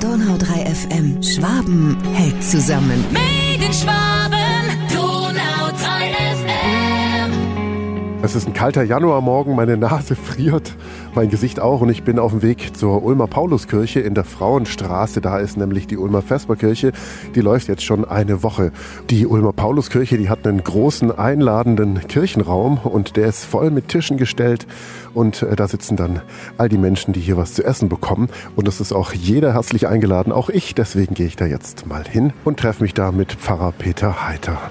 Donau 3 FM. Schwaben hält zusammen. Made in Schwaben, Donau 3 FM. Es ist ein kalter Januarmorgen, meine Nase friert, mein Gesicht auch und ich bin auf dem Weg zur Ulmer Pauluskirche in der Frauenstraße. Da ist nämlich die Ulmer Vesperkirche. Die läuft jetzt schon eine Woche. Die Ulmer Pauluskirche, die hat einen großen einladenden Kirchenraum und der ist voll mit Tischen gestellt und äh, da sitzen dann all die Menschen, die hier was zu essen bekommen und es ist auch jeder herzlich eingeladen, auch ich. Deswegen gehe ich da jetzt mal hin und treffe mich da mit Pfarrer Peter Heiter.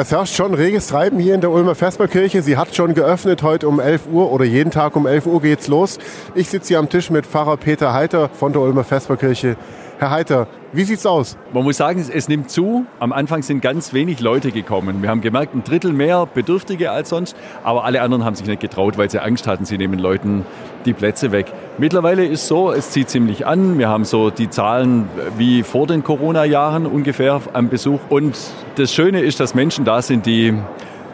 Es herrscht schon reges Treiben hier in der Ulmer Vesperkirche. Sie hat schon geöffnet heute um 11 Uhr oder jeden Tag um 11 Uhr geht's los. Ich sitze hier am Tisch mit Pfarrer Peter Heiter von der Ulmer Vesperkirche. Herr Heiter, wie sieht's aus? Man muss sagen, es nimmt zu. Am Anfang sind ganz wenig Leute gekommen. Wir haben gemerkt, ein Drittel mehr Bedürftige als sonst, aber alle anderen haben sich nicht getraut, weil sie Angst hatten, sie nehmen Leuten die Plätze weg. Mittlerweile ist so, es zieht ziemlich an. Wir haben so die Zahlen wie vor den Corona-Jahren ungefähr am Besuch. Und das Schöne ist, dass Menschen da sind, die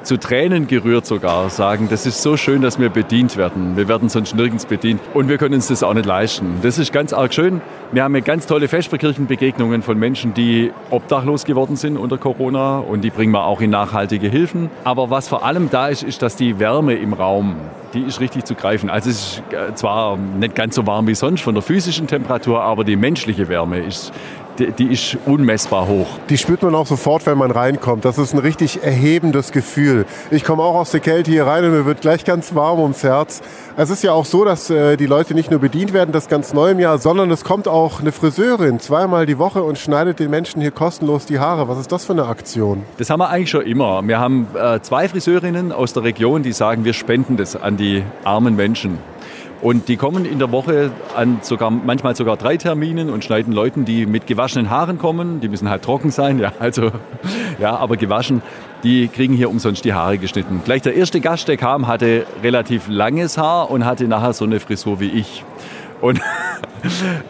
zu Tränen gerührt sogar sagen, das ist so schön, dass wir bedient werden. Wir werden sonst nirgends bedient und wir können uns das auch nicht leisten. Das ist ganz arg schön. Wir haben ganz tolle Vesperkirchenbegegnungen von Menschen, die obdachlos geworden sind unter Corona und die bringen wir auch in nachhaltige Hilfen. Aber was vor allem da ist, ist, dass die Wärme im Raum, die ist richtig zu greifen. Also es ist zwar nicht ganz so warm wie sonst von der physischen Temperatur, aber die menschliche Wärme ist die, die, ist unmessbar hoch. Die spürt man auch sofort, wenn man reinkommt. Das ist ein richtig erhebendes Gefühl. Ich komme auch aus der Kälte hier rein und mir wird gleich ganz warm ums Herz. Es ist ja auch so, dass äh, die Leute nicht nur bedient werden, das ganz neu im Jahr, sondern es kommt auch eine Friseurin zweimal die Woche und schneidet den Menschen hier kostenlos die Haare. Was ist das für eine Aktion? Das haben wir eigentlich schon immer. Wir haben äh, zwei Friseurinnen aus der Region, die sagen, wir spenden das an die armen Menschen. Und die kommen in der Woche an sogar, manchmal sogar drei Terminen und schneiden Leuten, die mit gewaschenen Haaren kommen. Die müssen halt trocken sein, ja, also, ja, aber gewaschen. Die kriegen hier umsonst die Haare geschnitten. Gleich der erste Gast, der kam, hatte relativ langes Haar und hatte nachher so eine Frisur wie ich. Und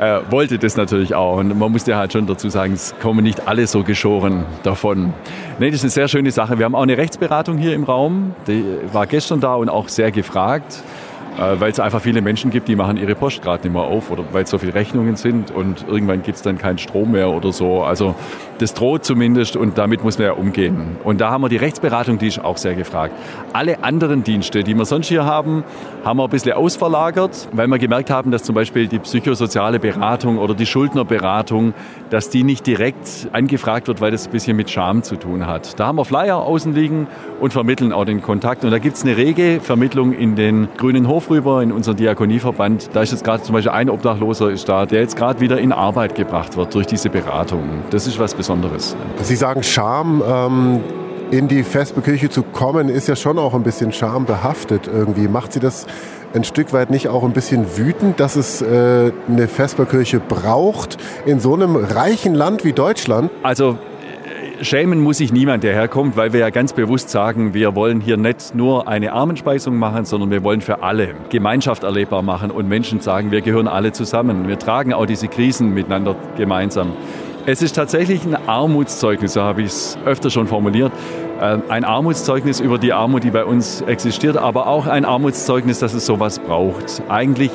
äh, wollte das natürlich auch. Und man musste halt schon dazu sagen, es kommen nicht alle so geschoren davon. Nee, das ist eine sehr schöne Sache. Wir haben auch eine Rechtsberatung hier im Raum. Die war gestern da und auch sehr gefragt. Äh, weil es einfach viele Menschen gibt, die machen ihre Post gerade nicht mehr auf oder weil so viele Rechnungen sind und irgendwann gibt es dann keinen Strom mehr oder so. Also das droht zumindest und damit muss man ja umgehen. Und da haben wir die Rechtsberatung, die ist auch sehr gefragt. Alle anderen Dienste, die wir sonst hier haben, haben wir ein bisschen ausverlagert, weil wir gemerkt haben, dass zum Beispiel die psychosoziale Beratung oder die Schuldnerberatung, dass die nicht direkt angefragt wird, weil das ein bisschen mit Scham zu tun hat. Da haben wir Flyer außen liegen und vermitteln auch den Kontakt. Und da gibt es eine rege Vermittlung in den Grünen Hof rüber, in unseren Diakonieverband. Da ist jetzt gerade zum Beispiel ein Obdachloser ist da, der jetzt gerade wieder in Arbeit gebracht wird durch diese Beratung. Das ist was Besonderes. Sie sagen Scham. Ähm in die Vesperkirche zu kommen, ist ja schon auch ein bisschen schambehaftet irgendwie. Macht Sie das ein Stück weit nicht auch ein bisschen wütend, dass es äh, eine Vesperkirche braucht in so einem reichen Land wie Deutschland? Also schämen muss sich niemand, der herkommt, weil wir ja ganz bewusst sagen, wir wollen hier nicht nur eine Armenspeisung machen, sondern wir wollen für alle Gemeinschaft erlebbar machen und Menschen sagen, wir gehören alle zusammen. Wir tragen auch diese Krisen miteinander gemeinsam. Es ist tatsächlich ein Armutszeugnis, so habe ich es öfter schon formuliert. Äh, ein Armutszeugnis über die Armut, die bei uns existiert, aber auch ein Armutszeugnis, dass es sowas braucht. Eigentlich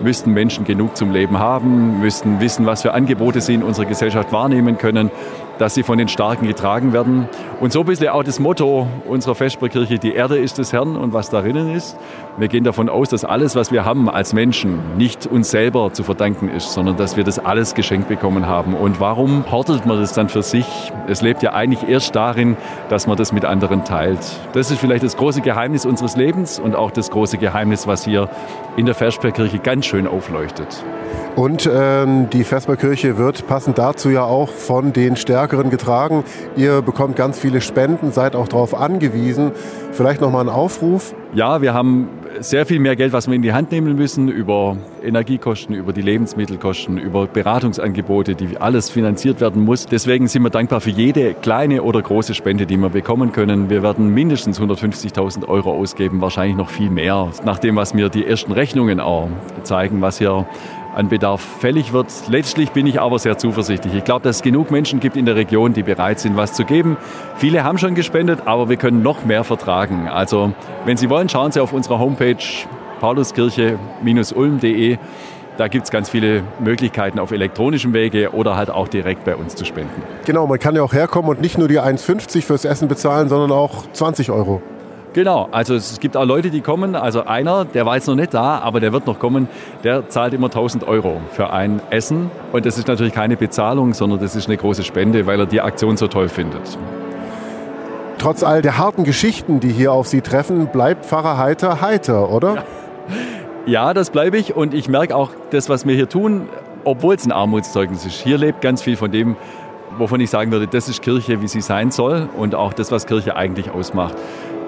müssten Menschen genug zum Leben haben, müssten wissen, was für Angebote sie in unserer Gesellschaft wahrnehmen können dass sie von den Starken getragen werden. Und so ein bisschen auch das Motto unserer Vesperkirche, die Erde ist des Herrn und was darin ist. Wir gehen davon aus, dass alles, was wir haben als Menschen, nicht uns selber zu verdanken ist, sondern dass wir das alles geschenkt bekommen haben. Und warum hortet man das dann für sich? Es lebt ja eigentlich erst darin, dass man das mit anderen teilt. Das ist vielleicht das große Geheimnis unseres Lebens und auch das große Geheimnis, was hier in der Vesperkirche ganz schön aufleuchtet. Und ähm, die Vesperkirche wird passend dazu ja auch von den Stärkeren getragen. Ihr bekommt ganz viele Spenden, seid auch darauf angewiesen. Vielleicht nochmal ein Aufruf. Ja, wir haben sehr viel mehr Geld, was wir in die Hand nehmen müssen, über Energiekosten, über die Lebensmittelkosten, über Beratungsangebote, die alles finanziert werden muss. Deswegen sind wir dankbar für jede kleine oder große Spende, die wir bekommen können. Wir werden mindestens 150.000 Euro ausgeben, wahrscheinlich noch viel mehr, nach dem, was mir die ersten Rechnungen auch zeigen, was hier an Bedarf fällig wird. Letztlich bin ich aber sehr zuversichtlich. Ich glaube, dass es genug Menschen gibt in der Region, die bereit sind, was zu geben. Viele haben schon gespendet, aber wir können noch mehr vertragen. Also, wenn Sie wollen, schauen Sie auf unserer Homepage pauluskirche-ulm.de. Da gibt es ganz viele Möglichkeiten auf elektronischem Wege oder halt auch direkt bei uns zu spenden. Genau, man kann ja auch herkommen und nicht nur die 1,50 fürs Essen bezahlen, sondern auch 20 Euro. Genau, also es gibt auch Leute, die kommen. Also einer, der war jetzt noch nicht da, aber der wird noch kommen, der zahlt immer 1000 Euro für ein Essen. Und das ist natürlich keine Bezahlung, sondern das ist eine große Spende, weil er die Aktion so toll findet. Trotz all der harten Geschichten, die hier auf Sie treffen, bleibt Pfarrer Heiter heiter, oder? Ja. Ja, das bleibe ich und ich merke auch, das, was wir hier tun, obwohl es ein Armutszeugnis ist, hier lebt ganz viel von dem, wovon ich sagen würde, das ist Kirche, wie sie sein soll und auch das, was Kirche eigentlich ausmacht.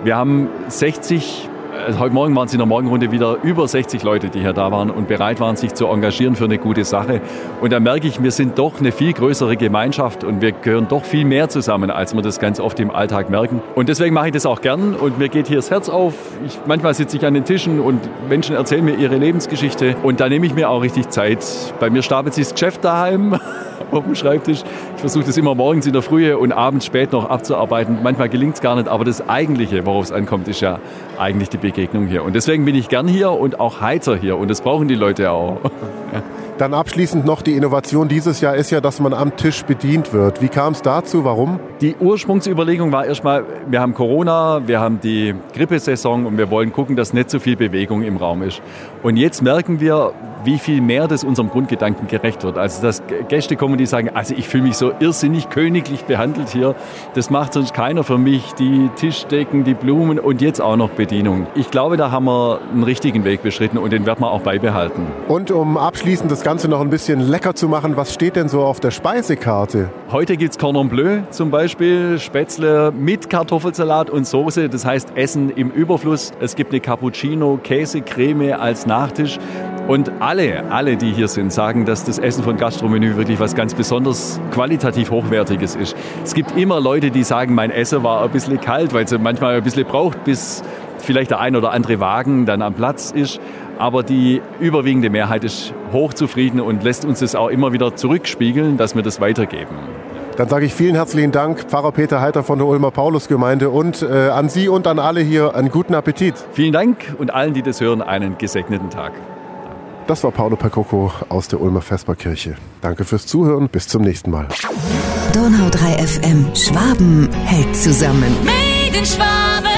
Wir haben 60 also heute Morgen waren es in der Morgenrunde wieder über 60 Leute, die hier da waren und bereit waren, sich zu engagieren für eine gute Sache. Und da merke ich, wir sind doch eine viel größere Gemeinschaft und wir gehören doch viel mehr zusammen, als wir das ganz oft im Alltag merken. Und deswegen mache ich das auch gern und mir geht hier das Herz auf. Ich, manchmal sitze ich an den Tischen und Menschen erzählen mir ihre Lebensgeschichte und da nehme ich mir auch richtig Zeit. Bei mir stapelt sich das Geschäft daheim auf dem Schreibtisch. Ich versuche das immer morgens in der Frühe und abends spät noch abzuarbeiten. Manchmal gelingt es gar nicht, aber das Eigentliche, worauf es ankommt, ist ja eigentlich die Begegnung hier. Und deswegen bin ich gern hier und auch heiter hier und das brauchen die Leute auch. Dann abschließend noch die Innovation dieses Jahr ist ja, dass man am Tisch bedient wird. Wie kam es dazu? Warum? Die Ursprungsüberlegung war erstmal, wir haben Corona, wir haben die Grippesaison und wir wollen gucken, dass nicht so viel Bewegung im Raum ist. Und jetzt merken wir, wie viel mehr das unserem Grundgedanken gerecht wird. Also dass Gäste kommen, die sagen, also ich fühle mich so irrsinnig königlich behandelt hier. Das macht sonst keiner für mich. Die Tischdecken, die Blumen und jetzt auch noch Bedienung. Ich glaube, da haben wir einen richtigen Weg beschritten und den werden wir auch beibehalten. Und um abschließend das Ganze noch ein bisschen lecker zu machen, was steht denn so auf der Speisekarte? Heute gibt es Cordon Bleu zum Beispiel, Spätzle mit Kartoffelsalat und Soße. Das heißt Essen im Überfluss. Es gibt eine Cappuccino, Käsecreme als Nachtisch. Und alle, alle, die hier sind, sagen, dass das Essen von Gastromenü wirklich was ganz besonders qualitativ Hochwertiges ist. Es gibt immer Leute, die sagen, mein Essen war ein bisschen kalt, weil es manchmal ein bisschen braucht, bis vielleicht der ein oder andere Wagen dann am Platz ist. Aber die überwiegende Mehrheit ist hochzufrieden und lässt uns das auch immer wieder zurückspiegeln, dass wir das weitergeben. Dann sage ich vielen herzlichen Dank, Pfarrer Peter Heiter von der Ulmer Paulusgemeinde und äh, an Sie und an alle hier einen guten Appetit. Vielen Dank und allen, die das hören, einen gesegneten Tag. Das war Paolo Percoco aus der Ulmer Vesperkirche. Danke fürs Zuhören. Bis zum nächsten Mal. Donau 3 FM. Schwaben hält zusammen. Made in Schwaben. Donau 3 FM.